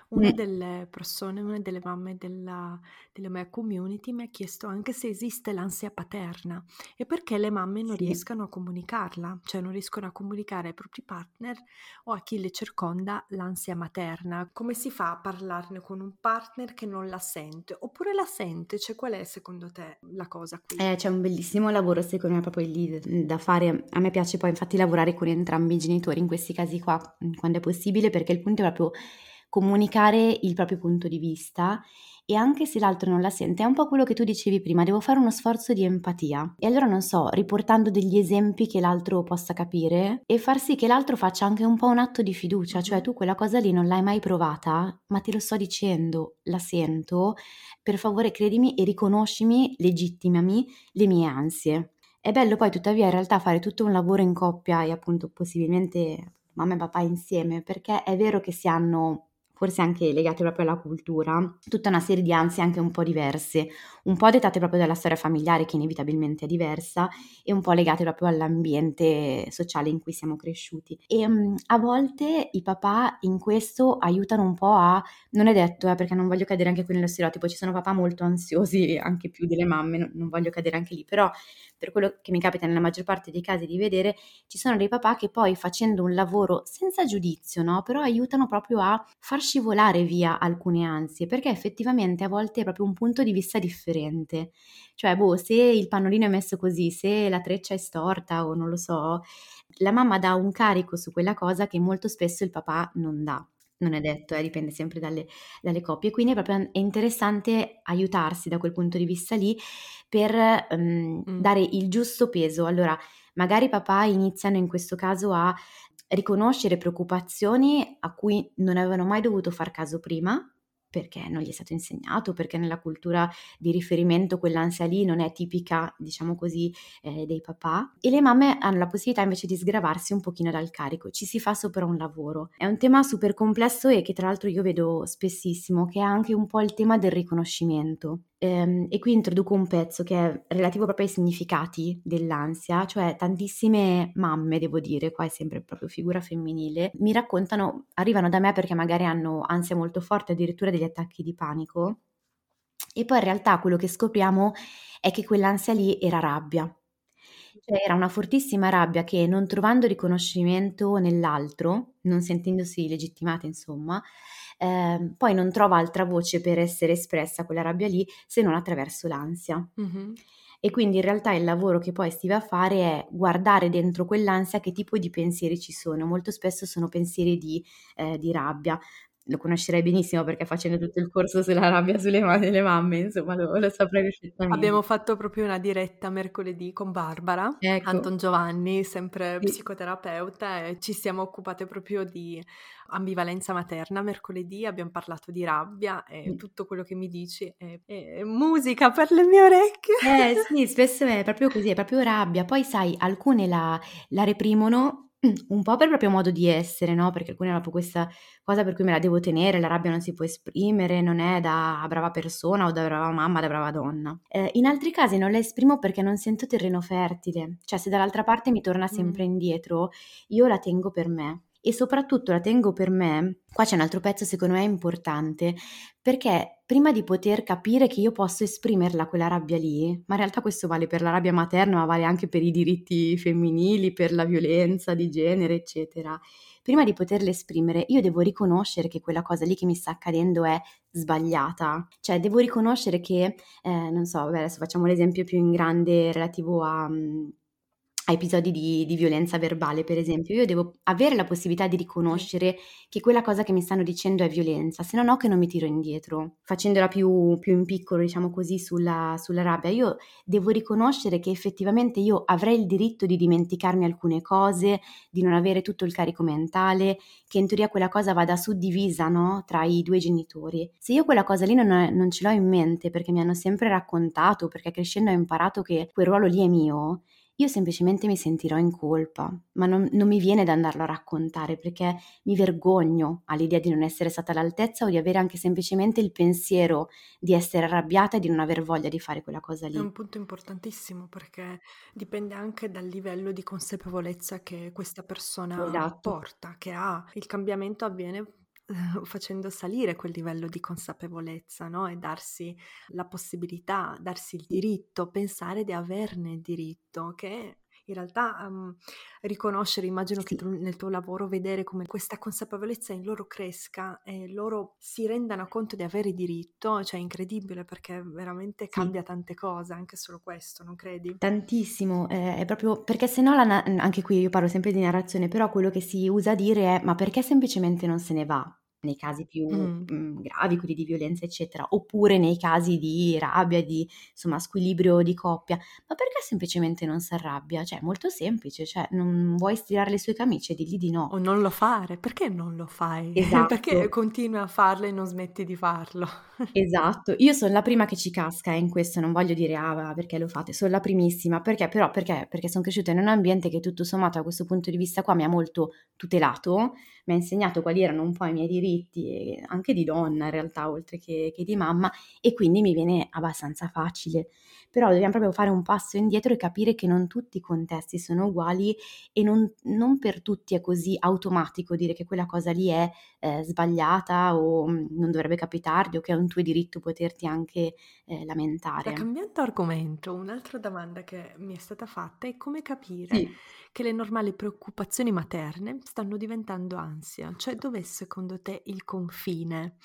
una mm. delle persone, una delle mamme della, della mia community mi ha chiesto anche se esiste l'ansia paterna e perché le mamme non sì. riescano a comunicarla, cioè non riescono a comunicare ai propri partner o a chi le circonda l'ansia materna. Come si fa a parlarne con un partner che non la sente oppure la sente? Cioè qual è secondo te la cosa qui? Eh, c'è un bellissimo lavoro secondo me proprio lì da fare. A me piace poi infatti lavorare con entrambi i genitori in questi casi qua, quando è possibile, perché il punto è proprio comunicare il proprio punto di vista e anche se l'altro non la sente, è un po' quello che tu dicevi prima, devo fare uno sforzo di empatia. E allora non so, riportando degli esempi che l'altro possa capire e far sì che l'altro faccia anche un po' un atto di fiducia, cioè tu quella cosa lì non l'hai mai provata, ma te lo sto dicendo, la sento, per favore credimi e riconoscimi, legittimami le mie ansie. È bello poi tuttavia in realtà fare tutto un lavoro in coppia e appunto possibilmente mamma e papà insieme, perché è vero che si hanno forse anche legate proprio alla cultura, tutta una serie di ansie anche un po' diverse, un po' dettate proprio dalla storia familiare che inevitabilmente è diversa e un po' legate proprio all'ambiente sociale in cui siamo cresciuti. E um, a volte i papà in questo aiutano un po' a, non è detto eh, perché non voglio cadere anche qui nello stereotipo, ci sono papà molto ansiosi anche più delle mamme, non, non voglio cadere anche lì, però per quello che mi capita nella maggior parte dei casi di vedere, ci sono dei papà che poi facendo un lavoro senza giudizio, no? però aiutano proprio a far scivolare via alcune ansie, perché effettivamente a volte è proprio un punto di vista differente. Cioè, boh, se il pannolino è messo così, se la treccia è storta o non lo so, la mamma dà un carico su quella cosa che molto spesso il papà non dà non è detto, eh, dipende sempre dalle, dalle, coppie, quindi è proprio è interessante aiutarsi da quel punto di vista lì per um, mm. dare il giusto peso. Allora, magari papà iniziano in questo caso a riconoscere preoccupazioni a cui non avevano mai dovuto far caso prima, perché non gli è stato insegnato, perché nella cultura di riferimento quell'ansia lì non è tipica, diciamo così, eh, dei papà. E le mamme hanno la possibilità invece di sgravarsi un pochino dal carico, ci si fa sopra un lavoro. È un tema super complesso e che tra l'altro io vedo spessissimo, che è anche un po' il tema del riconoscimento. Ehm, e qui introduco un pezzo che è relativo proprio ai significati dell'ansia, cioè tantissime mamme, devo dire, qua è sempre proprio figura femminile, mi raccontano, arrivano da me perché magari hanno ansia molto forte, addirittura degli attacchi di panico, e poi in realtà quello che scopriamo è che quell'ansia lì era rabbia. Cioè era una fortissima rabbia che non trovando riconoscimento nell'altro, non sentendosi legittimata, insomma, eh, poi non trova altra voce per essere espressa quella rabbia lì se non attraverso l'ansia. Mm-hmm. E quindi in realtà il lavoro che poi si va a fare è guardare dentro quell'ansia che tipo di pensieri ci sono. Molto spesso sono pensieri di, eh, di rabbia, lo conoscerei benissimo perché facendo tutto il corso sulla rabbia sulle mani delle mamme, insomma lo, lo saprei perfettamente. Abbiamo fatto proprio una diretta mercoledì con Barbara, ecco. Anton Giovanni, sempre sì. psicoterapeuta, e ci siamo occupate proprio di ambivalenza materna. Mercoledì abbiamo parlato di rabbia e mm. tutto quello che mi dici è, è, musica per le mie orecchie. Eh sì, spesso è proprio così, è proprio rabbia. Poi sai, alcune la, la reprimono un po' per proprio modo di essere, no, perché alcuni hanno proprio questa cosa per cui me la devo tenere, la rabbia non si può esprimere, non è da brava persona o da brava mamma, da brava donna. Eh, in altri casi non la esprimo perché non sento terreno fertile, cioè se dall'altra parte mi torna sempre mm. indietro, io la tengo per me e soprattutto la tengo per me, qua c'è un altro pezzo secondo me importante, perché prima di poter capire che io posso esprimerla quella rabbia lì, ma in realtà questo vale per la rabbia materna, ma vale anche per i diritti femminili, per la violenza di genere, eccetera. Prima di poterla esprimere, io devo riconoscere che quella cosa lì che mi sta accadendo è sbagliata. Cioè, devo riconoscere che, eh, non so, beh, adesso facciamo l'esempio più in grande relativo a, mm, a episodi di, di, violenza verbale, per esempio, io devo avere la possibilità di riconoscere che quella cosa che mi stanno dicendo è violenza, se no no che non mi tiro indietro. Facendola più, più in piccolo, diciamo così, sulla, sulla, rabbia, io devo riconoscere che effettivamente io avrei il diritto di dimenticarmi alcune cose, di non avere tutto il carico mentale, che in teoria quella cosa vada suddivisa, no? Tra i due genitori. Se io quella cosa lì non, non ce l'ho in mente perché mi hanno sempre raccontato, perché crescendo ho imparato che quel ruolo lì è mio, io semplicemente mi sentirò in colpa, ma non, non, mi viene da andarlo a raccontare perché mi vergogno all'idea di non essere stata all'altezza o di avere anche semplicemente il pensiero di essere arrabbiata e di non aver voglia di fare quella cosa lì. È un punto importantissimo perché dipende anche dal livello di consapevolezza che questa persona esatto. porta, che ha. Il cambiamento avviene facendo salire quel livello di consapevolezza, no? E darsi la possibilità, darsi il diritto, pensare di averne il diritto, che in realtà um, riconoscere, immagino sì. che tu, nel tuo lavoro vedere come questa consapevolezza in loro cresca e loro si rendano conto di avere diritto, cioè è incredibile perché veramente cambia sì. tante cose, anche solo questo, non credi? Tantissimo, eh, è proprio perché se no, anche qui io parlo sempre di narrazione, però quello che si usa a dire è ma perché semplicemente non se ne va? Nei casi più mm. mh, gravi, quelli di violenza, eccetera, oppure nei casi di rabbia, di insomma squilibrio di coppia, ma perché semplicemente non si arrabbia? Cioè, è molto semplice, cioè non vuoi stirare le sue camicie, digli di no. O non lo fare, perché non lo fai? Esatto. perché continui a farlo e non smetti di farlo? esatto, io sono la prima che ci casca eh, in questo, non voglio dire ah perché lo fate, sono la primissima, perché però perché? Perché sono cresciuta in un ambiente che tutto sommato da questo punto di vista qua mi ha molto tutelato, mi ha insegnato quali erano un po' i miei diritti, anche di donna in realtà, oltre che, che di mamma, e quindi mi viene abbastanza facile però dobbiamo proprio fare un passo indietro e capire che non tutti i contesti sono uguali e non, non per tutti è così automatico dire che quella cosa lì è eh, sbagliata o mm, non dovrebbe capitarti o che è un tuo diritto poterti anche eh, lamentare. cambiando argomento, un'altra domanda che mi è stata fatta è come capire sì. Che le normali preoccupazioni materne stanno diventando ansia, cioè dov'è secondo te il confine?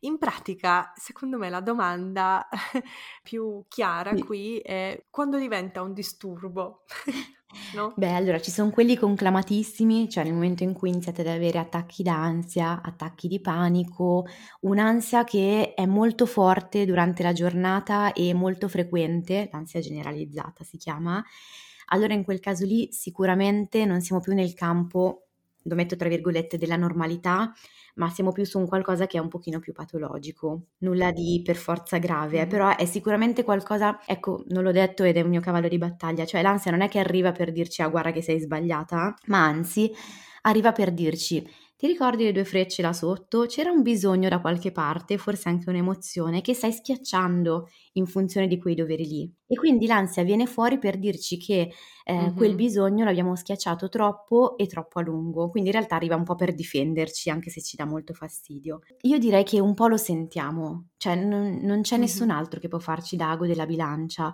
In pratica, secondo me la domanda più chiara qui è quando diventa un disturbo. No? Beh, allora ci sono quelli conclamatissimi, cioè nel momento in cui iniziate ad avere attacchi d'ansia, attacchi di panico, un'ansia che è molto forte durante la giornata e molto frequente, l'ansia generalizzata si chiama, allora in quel caso lì sicuramente non siamo più nel campo, lo metto tra virgolette, della normalità, ma siamo più su un qualcosa che è un pochino più patologico, nulla di per forza grave, eh, però è sicuramente qualcosa, ecco, non l'ho detto ed è un mio cavallo di battaglia, cioè l'ansia non è che arriva per dirci ah guarda che sei sbagliata, ma anzi arriva per dirci ti ricordi le due frecce là sotto? C'era un bisogno da qualche parte, forse anche un'emozione, che stai schiacciando in funzione di quei doveri lì. E quindi l'ansia viene fuori per dirci che eh, mm-hmm. quel bisogno l'abbiamo schiacciato troppo e troppo a lungo. Quindi in realtà arriva un po' per difenderci, anche se ci dà molto fastidio. Io direi che un po' lo sentiamo, cioè non, non c'è mm-hmm. nessun altro che può farci d'ago della bilancia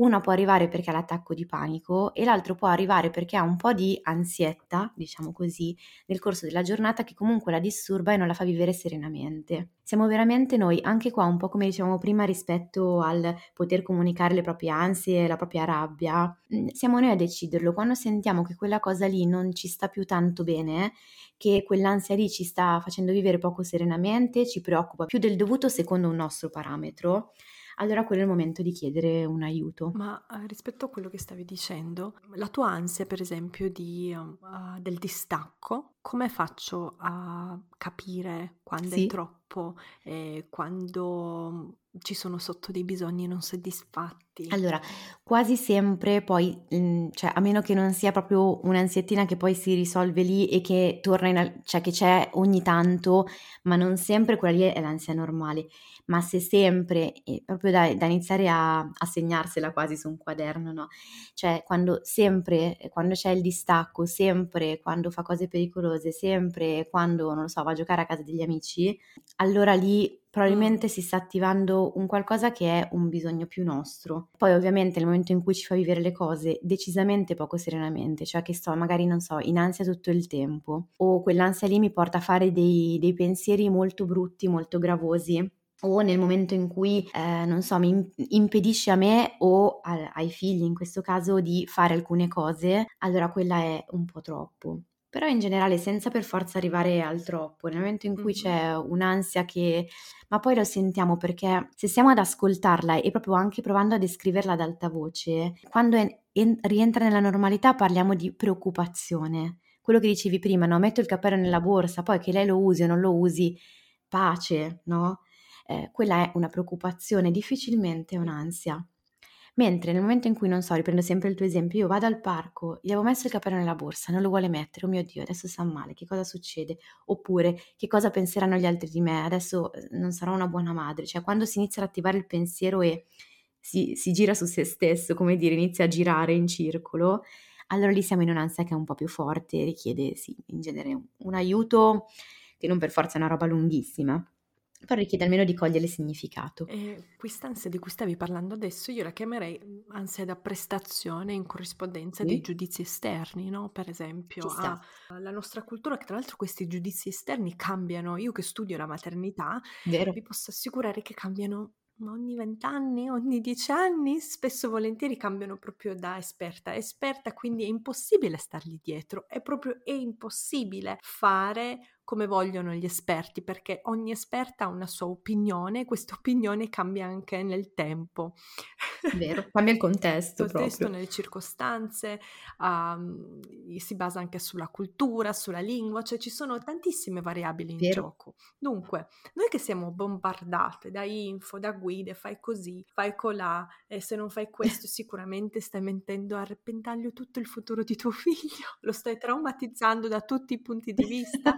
Uno può arrivare perché ha l'attacco di panico e l'altro può arrivare perché ha un po' di ansietta, diciamo così, nel corso della giornata che comunque la disturba e non la fa vivere serenamente. Siamo veramente noi, anche qua un po' come dicevamo prima rispetto al poter comunicare le proprie ansie, la propria rabbia, mm, siamo noi a deciderlo. Quando sentiamo che quella cosa lì non ci sta più tanto bene, che quell'ansia lì ci sta facendo vivere poco serenamente, ci preoccupa più del dovuto secondo un nostro parametro, allora quello è il momento di chiedere un aiuto. Ma uh, rispetto a quello che stavi dicendo, la tua ansia per esempio di, uh, del distacco, come faccio a capire quando sì. è troppo e quando ci sono sotto dei bisogni non soddisfatti? Allora, quasi sempre poi, mhmm, cioè a meno che non sia proprio un'ansiettina che poi si risolve lì e che torna in cioè che c'è ogni tanto, ma non sempre quella lì è l'ansia normale. Ma se sempre, e proprio da da iniziare a a segnarsela quasi su un quaderno, no, cioè quando sempre quando c'è il distacco, sempre quando fa cose pericolose, sempre quando, non lo so, va a giocare a casa degli amici, allora lì probabilmente si sta attivando un qualcosa che è un bisogno più nostro. Poi ovviamente nel momento in cui ci fa vivere le cose decisamente poco serenamente, cioè che sto magari non so, in ansia tutto il tempo o quell'ansia lì mi porta a fare dei, dei pensieri molto brutti, molto gravosi o nel momento in cui, eh, non so, mi impedisce a me o a, ai figli in questo caso di fare alcune cose, allora quella è un po' troppo. Però in generale senza per forza arrivare al troppo, nel momento in cui c'è un'ansia che ma poi lo sentiamo perché se stiamo ad ascoltarla e proprio anche provando a descriverla ad alta voce, quando è, en- rientra nella normalità parliamo di preoccupazione. Quello che dicevi prima, no? Metto il cappello nella borsa, poi che lei lo usi o non lo usi, pace, no? Eh, quella è una preoccupazione, difficilmente un'ansia. Mentre nel momento in cui, non so, riprendo sempre il tuo esempio, io vado al parco, gli avevo messo il cappello nella borsa, non lo vuole mettere, oh mio Dio, adesso sta male, che cosa succede? Oppure che cosa penseranno gli altri di me? Adesso eh, non sarò una buona madre. Cioè, quando si inizia ad attivare il pensiero e si, si gira su se stesso, come dire, inizia a girare in circolo, allora lì siamo in un'ansia che è un po' più forte e richiede, sì, in genere un, un aiuto che non per forza è una roba lunghissima però richiede almeno di cogliere il significato. E quest'ansia di cui stavi parlando adesso io la chiamerei mhmm, ansia da prestazione in corrispondenza sì. dei giudizi esterni, no? Per esempio, alla nostra cultura, che tra l'altro questi giudizi esterni cambiano. Io che studio la maternità, Vero. vi posso assicurare che cambiano ogni vent'anni, ogni dieci anni, spesso e volentieri cambiano proprio da esperta a esperta, quindi è impossibile stargli dietro, è proprio è impossibile fare come vogliono gli esperti, perché ogni esperta ha una sua opinione e questa opinione cambia anche nel tempo. Vero, cambia il contesto. Il contesto, nelle circostanze, um, si basa anche sulla cultura, sulla lingua, cioè ci sono tantissime variabili in Vero. gioco. Dunque, noi che siamo bombardate da info, da guide, fai così, fai colà, e se non fai questo sicuramente stai mettendo a repentaglio tutto il futuro di tuo figlio, lo stai traumatizzando da tutti i punti di vista.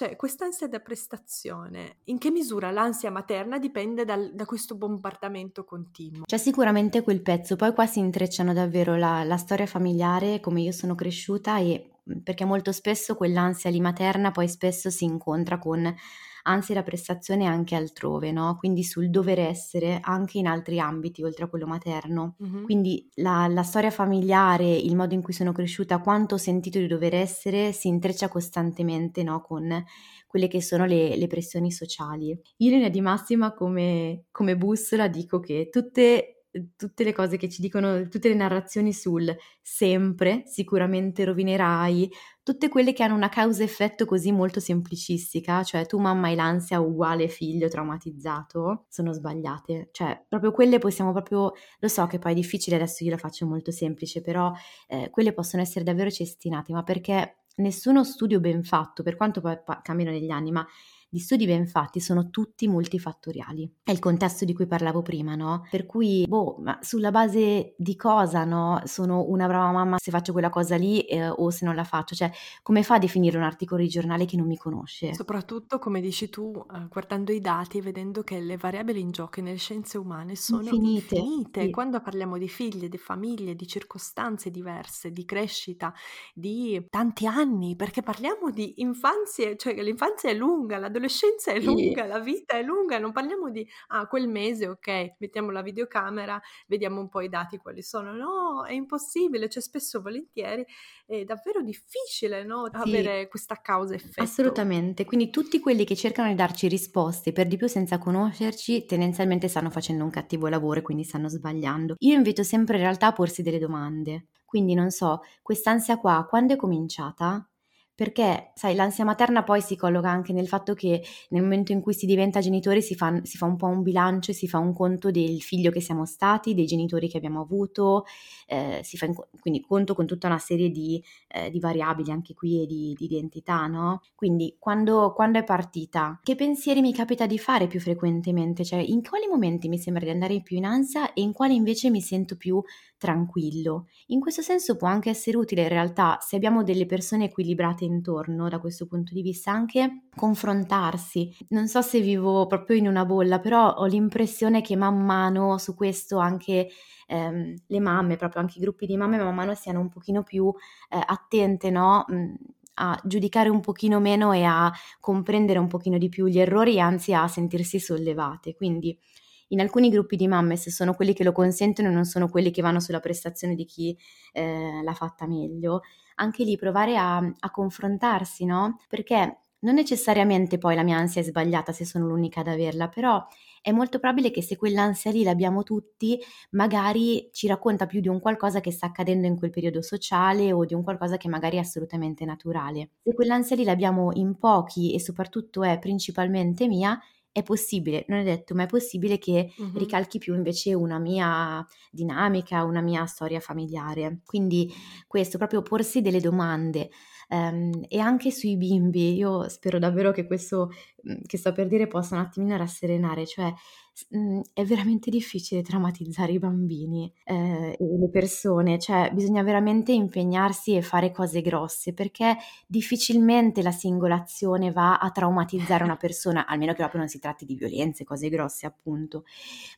Cioè, quest'ansia da prestazione, in che misura l'ansia materna dipende dal, da questo bombardamento continuo? C'è sicuramente quel pezzo, poi qua si intrecciano davvero la, la storia familiare, come io sono cresciuta e perché molto spesso quell'ansia lì materna poi spesso si incontra con anzi la prestazione anche altrove, no? quindi sul dover essere anche in altri ambiti oltre a quello materno. Mm-hmm. Quindi la, la, storia familiare, il modo in cui sono cresciuta, quanto ho sentito di dover essere si intreccia costantemente no? con quelle che sono le, le, pressioni sociali. Io in linea di massima come, come bussola dico che tutte tutte le cose che ci dicono, tutte le narrazioni sul sempre, sicuramente rovinerai, tutte quelle che hanno una causa-effetto così molto semplicistica, cioè tu mamma hai l'ansia uguale figlio traumatizzato, sono sbagliate. Cioè, proprio quelle possiamo proprio, lo so che poi è difficile, adesso io la faccio molto semplice, però eh, quelle possono essere davvero cestinate, ma perché nessuno studio ben fatto, per quanto poi cambiano negli anni, ma gli studi ben fatti sono tutti multifattoriali. È il contesto di cui parlavo prima, no? Per cui, boh, ma sulla base di cosa, no? Sono una brava mamma se faccio quella cosa lì eh, o se non la faccio? Cioè, come fa a definire un articolo di giornale che non mi conosce? Soprattutto, come dici tu, eh, guardando i dati e vedendo che le variabili in gioco nelle scienze umane sono infinite. infinite. Sì. Quando parliamo di figli, di famiglie, di circostanze diverse, di crescita, di tanti anni, perché parliamo di infanzie, cioè l'infanzia è lunga, l'adolescenza l'adolescenza è lunga, la vita è lunga, non parliamo di ah, quel mese, ok, mettiamo la videocamera, vediamo un po' i dati quali sono. No, è impossibile, cioè spesso volentieri è davvero difficile no, sì, avere questa causa effetto. Assolutamente, quindi tutti quelli che cercano di darci risposte per di più senza conoscerci tendenzialmente stanno facendo un cattivo lavoro e quindi stanno sbagliando. Io invito sempre in realtà a porsi delle domande. Quindi non so, quest'ansia qua quando è cominciata? Perché, sai, l'ansia materna poi si colloca anche nel fatto che nel momento in cui si diventa genitori si fa, si fa un po' un bilancio, si fa un conto del figlio che siamo stati, dei genitori che abbiamo avuto, eh, si fa in, quindi conto con tutta una serie di, eh, di variabili anche qui e di, di identità, no? Quindi quando, quando, è partita, che pensieri mi capita di fare più frequentemente? Cioè in quali momenti mi sembra di andare più in ansia e in quali invece mi sento più tranquillo? In questo senso può anche essere utile in realtà se abbiamo delle persone equilibrate intorno da questo punto di vista, anche confrontarsi. Non so se vivo proprio in una bolla, però ho l'impressione che man mano su questo anche ehm, le mamme, proprio anche i gruppi di mamme man mano siano un pochino più eh, attente, no? Mm, a giudicare un pochino meno e a comprendere un pochino di più gli errori, anzi a sentirsi sollevate. Quindi in alcuni gruppi di mamme, se sono quelli che lo consentono, non sono quelli che vanno sulla prestazione di chi eh, l'ha fatta meglio, anche lì provare a, a confrontarsi, no? Perché non necessariamente poi la mia ansia è sbagliata se sono l'unica ad averla, però è molto probabile che se quell'ansia lì l'abbiamo tutti, magari ci racconta più di un qualcosa che sta accadendo in quel periodo sociale o di un qualcosa che magari è assolutamente naturale. Se quell'ansia lì l'abbiamo in pochi e soprattutto è principalmente mia, è possibile, non è detto, ma è possibile che uh-huh. ricalchi più invece una mia dinamica, una mia storia familiare. Quindi questo, proprio porsi delle domande. Um, e anche sui bimbi, io spero davvero che questo che sto per dire possa un attimino rasserenare, cioè mhmm, è veramente difficile traumatizzare i bambini eh, e le persone, cioè bisogna veramente impegnarsi e fare cose grosse perché difficilmente la singola azione va a traumatizzare una persona, almeno che proprio non si tratti di violenze, cose grosse appunto,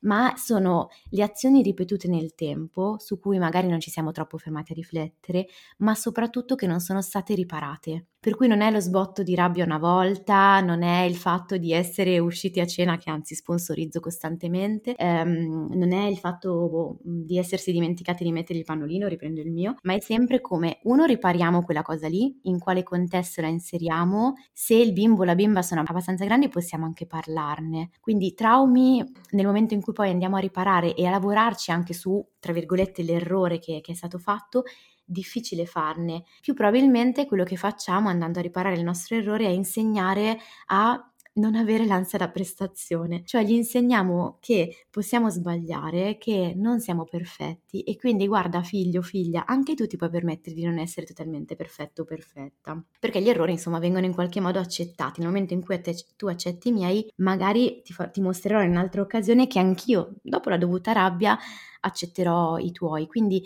ma sono le azioni ripetute nel tempo su cui magari non ci siamo troppo fermati a riflettere, ma soprattutto che non sono state riparate. Per cui non è lo sbotto di rabbia una volta, non è il fatto di essere usciti a cena, che anzi sponsorizzo costantemente, ehm, non è il fatto boh, di essersi dimenticati di mettere il pannolino, riprendo il mio, ma è sempre come uno ripariamo quella cosa lì, in quale contesto la inseriamo, se il bimbo o la bimba sono abbastanza grandi possiamo anche parlarne. Quindi traumi nel momento in cui poi andiamo a riparare e a lavorarci anche su, tra virgolette, l'errore che, che è stato fatto, difficile farne. Più probabilmente quello che facciamo andando a riparare il nostro errore è insegnare a non avere l'ansia da prestazione, cioè gli insegniamo che possiamo sbagliare, che non siamo perfetti e quindi guarda figlio, figlia, anche tu ti puoi permettere di non essere totalmente perfetto o perfetta, perché gli errori insomma vengono in qualche modo accettati, nel momento in cui te, tu accetti i miei, magari ti, fa, ti mostrerò in un'altra occasione che anch'io, dopo la dovuta rabbia, accetterò i tuoi, quindi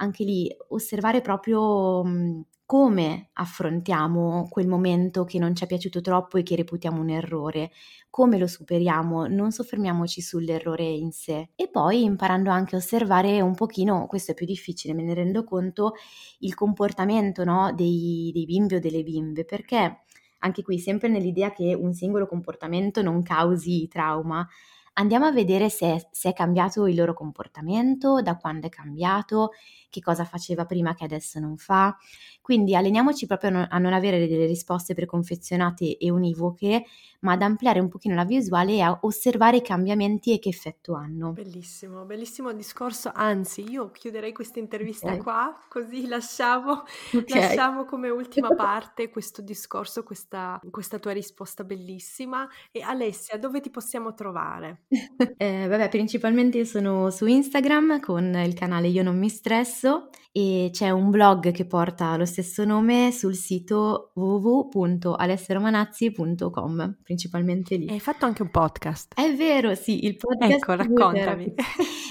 anche lì osservare proprio mhmm, come affrontiamo quel momento che non ci è piaciuto troppo e che reputiamo un errore, come lo superiamo, non soffermiamoci sull'errore in sé. E poi imparando anche a osservare un pochino, questo è più difficile, me ne rendo conto, il comportamento no, dei, dei bimbi o delle bimbe, perché anche qui sempre nell'idea che un singolo comportamento non causi trauma, andiamo a vedere se, se, è cambiato il loro comportamento, da quando è cambiato, che cosa faceva prima che adesso non fa. Quindi alleniamoci proprio a non, avere delle risposte preconfezionate e univoche, ma ad ampliare un pochino la visuale e a osservare i cambiamenti e che effetto hanno. Bellissimo, bellissimo discorso. Anzi, io chiuderei questa intervista okay. qua, così lasciamo, okay. lasciamo, come ultima parte questo discorso, questa, questa, tua risposta bellissima. E Alessia, dove ti possiamo trovare? eh, vabbè, principalmente sono su Instagram con il canale Io non mi stresso e c'è un blog che porta lo stesso nome sul sito www.alessiaromanazzi.com, principalmente lì. Hai fatto anche un podcast. È vero, sì, il podcast. Ecco, raccontami.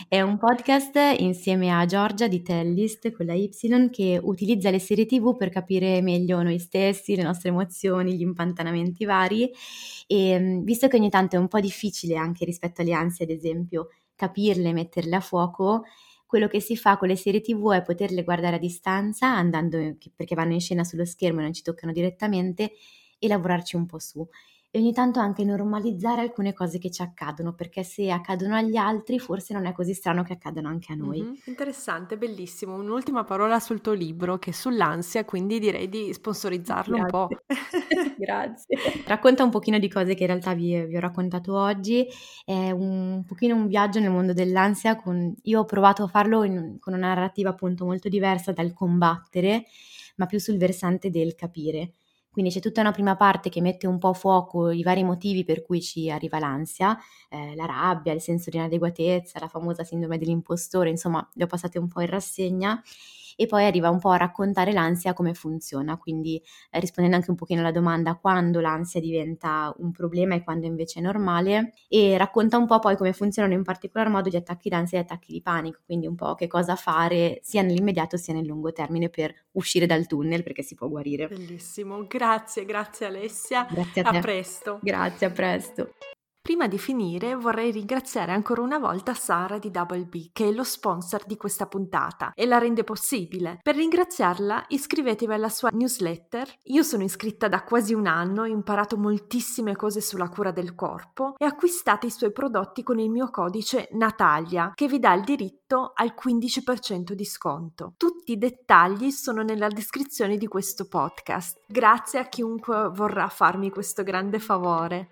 È un podcast insieme a Giorgia di Tellist, con la Y, che utilizza le serie TV per capire meglio noi stessi, le nostre emozioni, gli impantanamenti vari e visto che ogni tanto è un po' difficile anche rispetto alle ansie, ad esempio, capirle, metterle a fuoco, quello che si fa con le serie tv è poterle guardare a distanza, andando, perché vanno in scena sullo schermo e non ci toccano direttamente, e lavorarci un po' su. E ogni tanto anche normalizzare alcune cose che ci accadono, perché se accadono agli altri forse non è così strano che accadano anche a noi. Mm-hmm. Interessante, bellissimo. Un'ultima parola sul tuo libro che è sull'ansia, quindi direi di sponsorizzarlo Grazie. un po'. Grazie. Racconta un pochino di cose che in realtà vi, vi ho raccontato oggi, è un pochino un viaggio nel mondo dell'ansia, con, io ho provato a farlo in, con una narrativa appunto molto diversa dal combattere, ma più sul versante del capire. Quindi c'è tutta una prima parte che mette un po' a fuoco i vari motivi per cui ci arriva l'ansia, eh, la rabbia, il senso di inadeguatezza, la famosa sindrome dell'impostore, insomma, le ho passate un po' in rassegna e poi arriva un po' a raccontare l'ansia come funziona, quindi eh, rispondendo anche un pochino alla domanda quando l'ansia diventa un problema e quando invece è normale e racconta un po' poi come funzionano in particolar modo gli attacchi d'ansia e gli attacchi di panico, quindi un po' che cosa fare sia nell'immediato sia nel lungo termine per uscire dal tunnel perché si può guarire. Bellissimo, grazie, grazie Alessia. Grazie a te. A presto. Grazie, a presto. Prima di finire vorrei ringraziare ancora una volta Sara di Double B che è lo sponsor di questa puntata e la rende possibile. Per ringraziarla iscrivetevi alla sua newsletter. Io sono iscritta da quasi un anno, ho imparato moltissime cose sulla cura del corpo e acquistate i suoi prodotti con il mio codice Natalia che vi dà il diritto al 15% di sconto. Tutti i dettagli sono nella descrizione di questo podcast. Grazie a chiunque vorrà farmi questo grande favore.